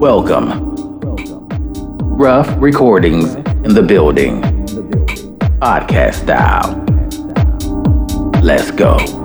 Welcome. Rough recordings in the building. Podcast style. Let's go.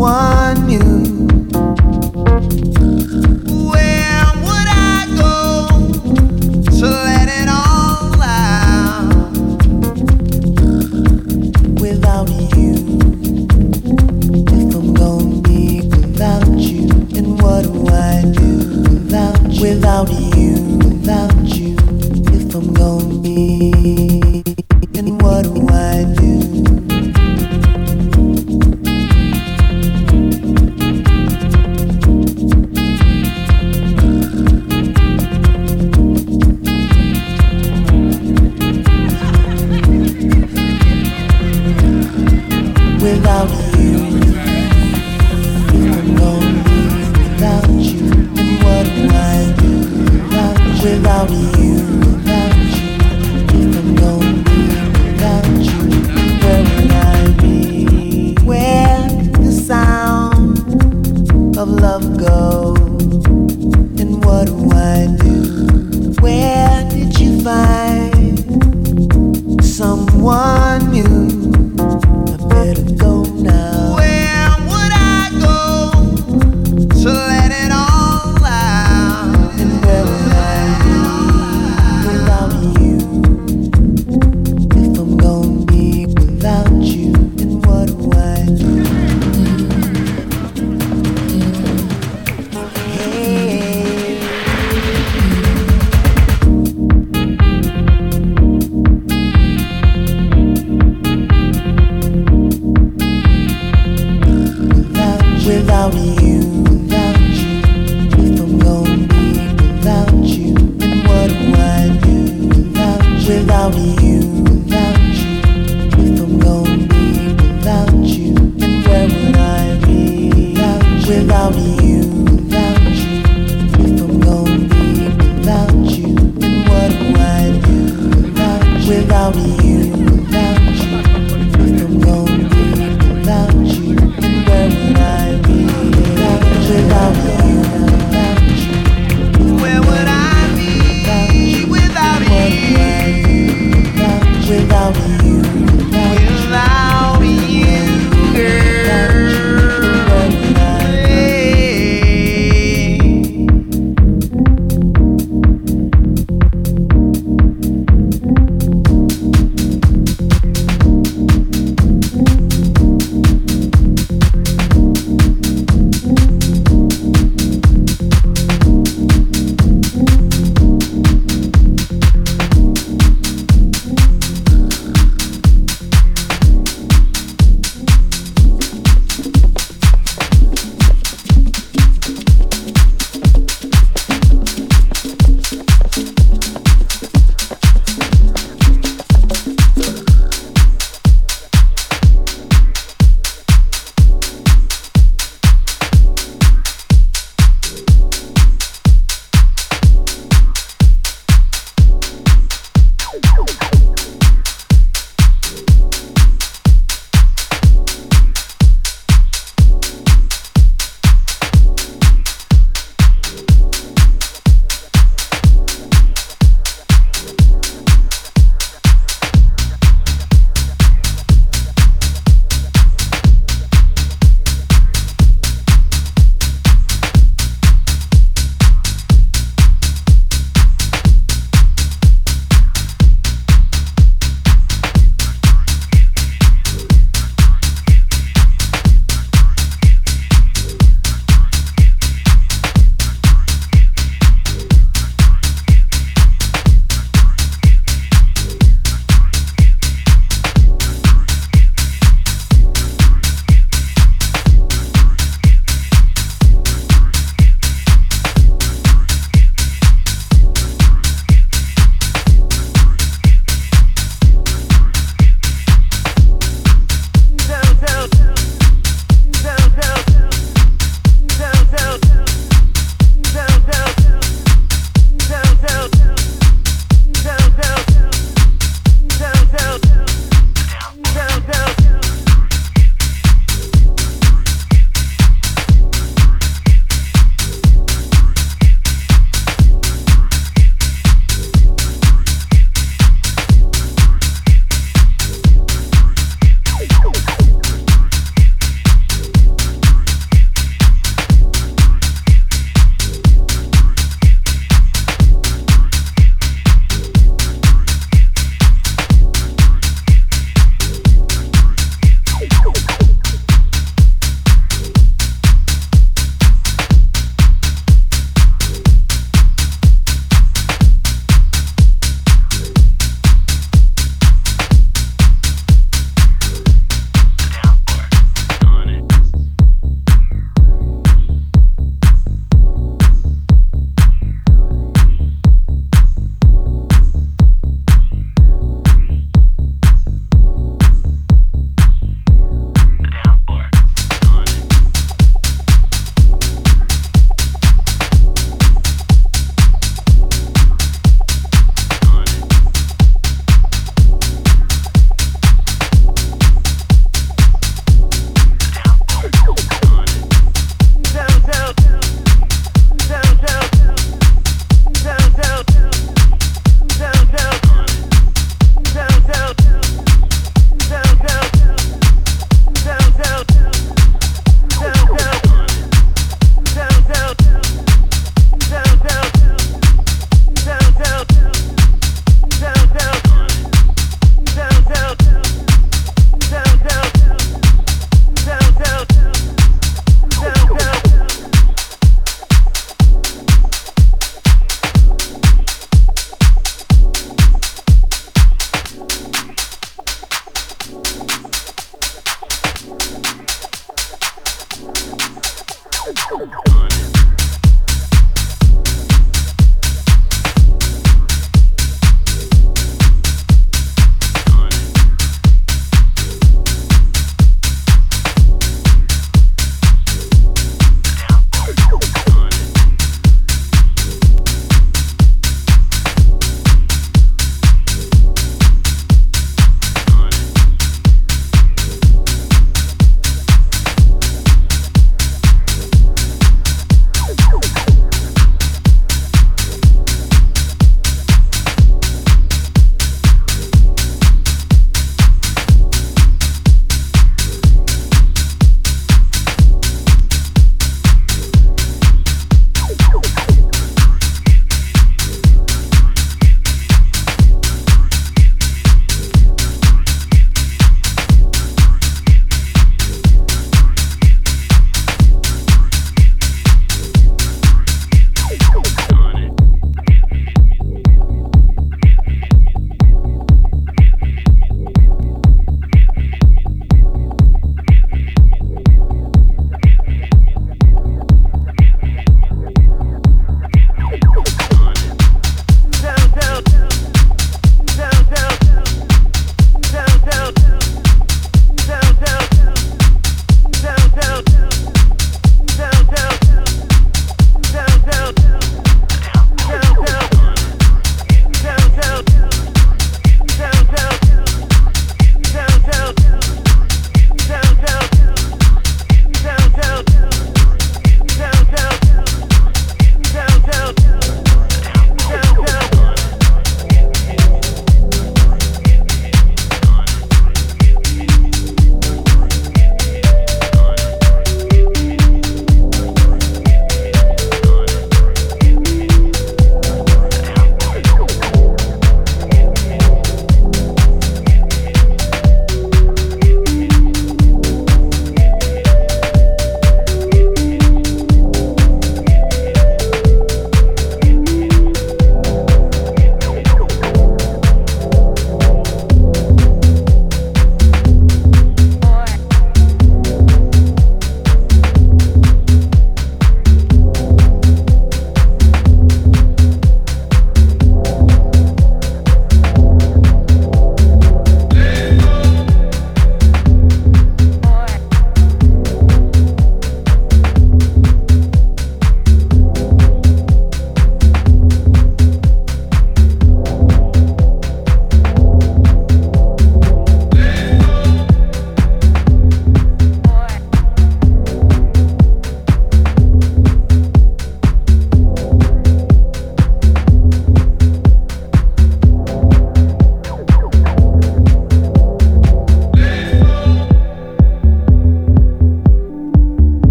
Someone geral.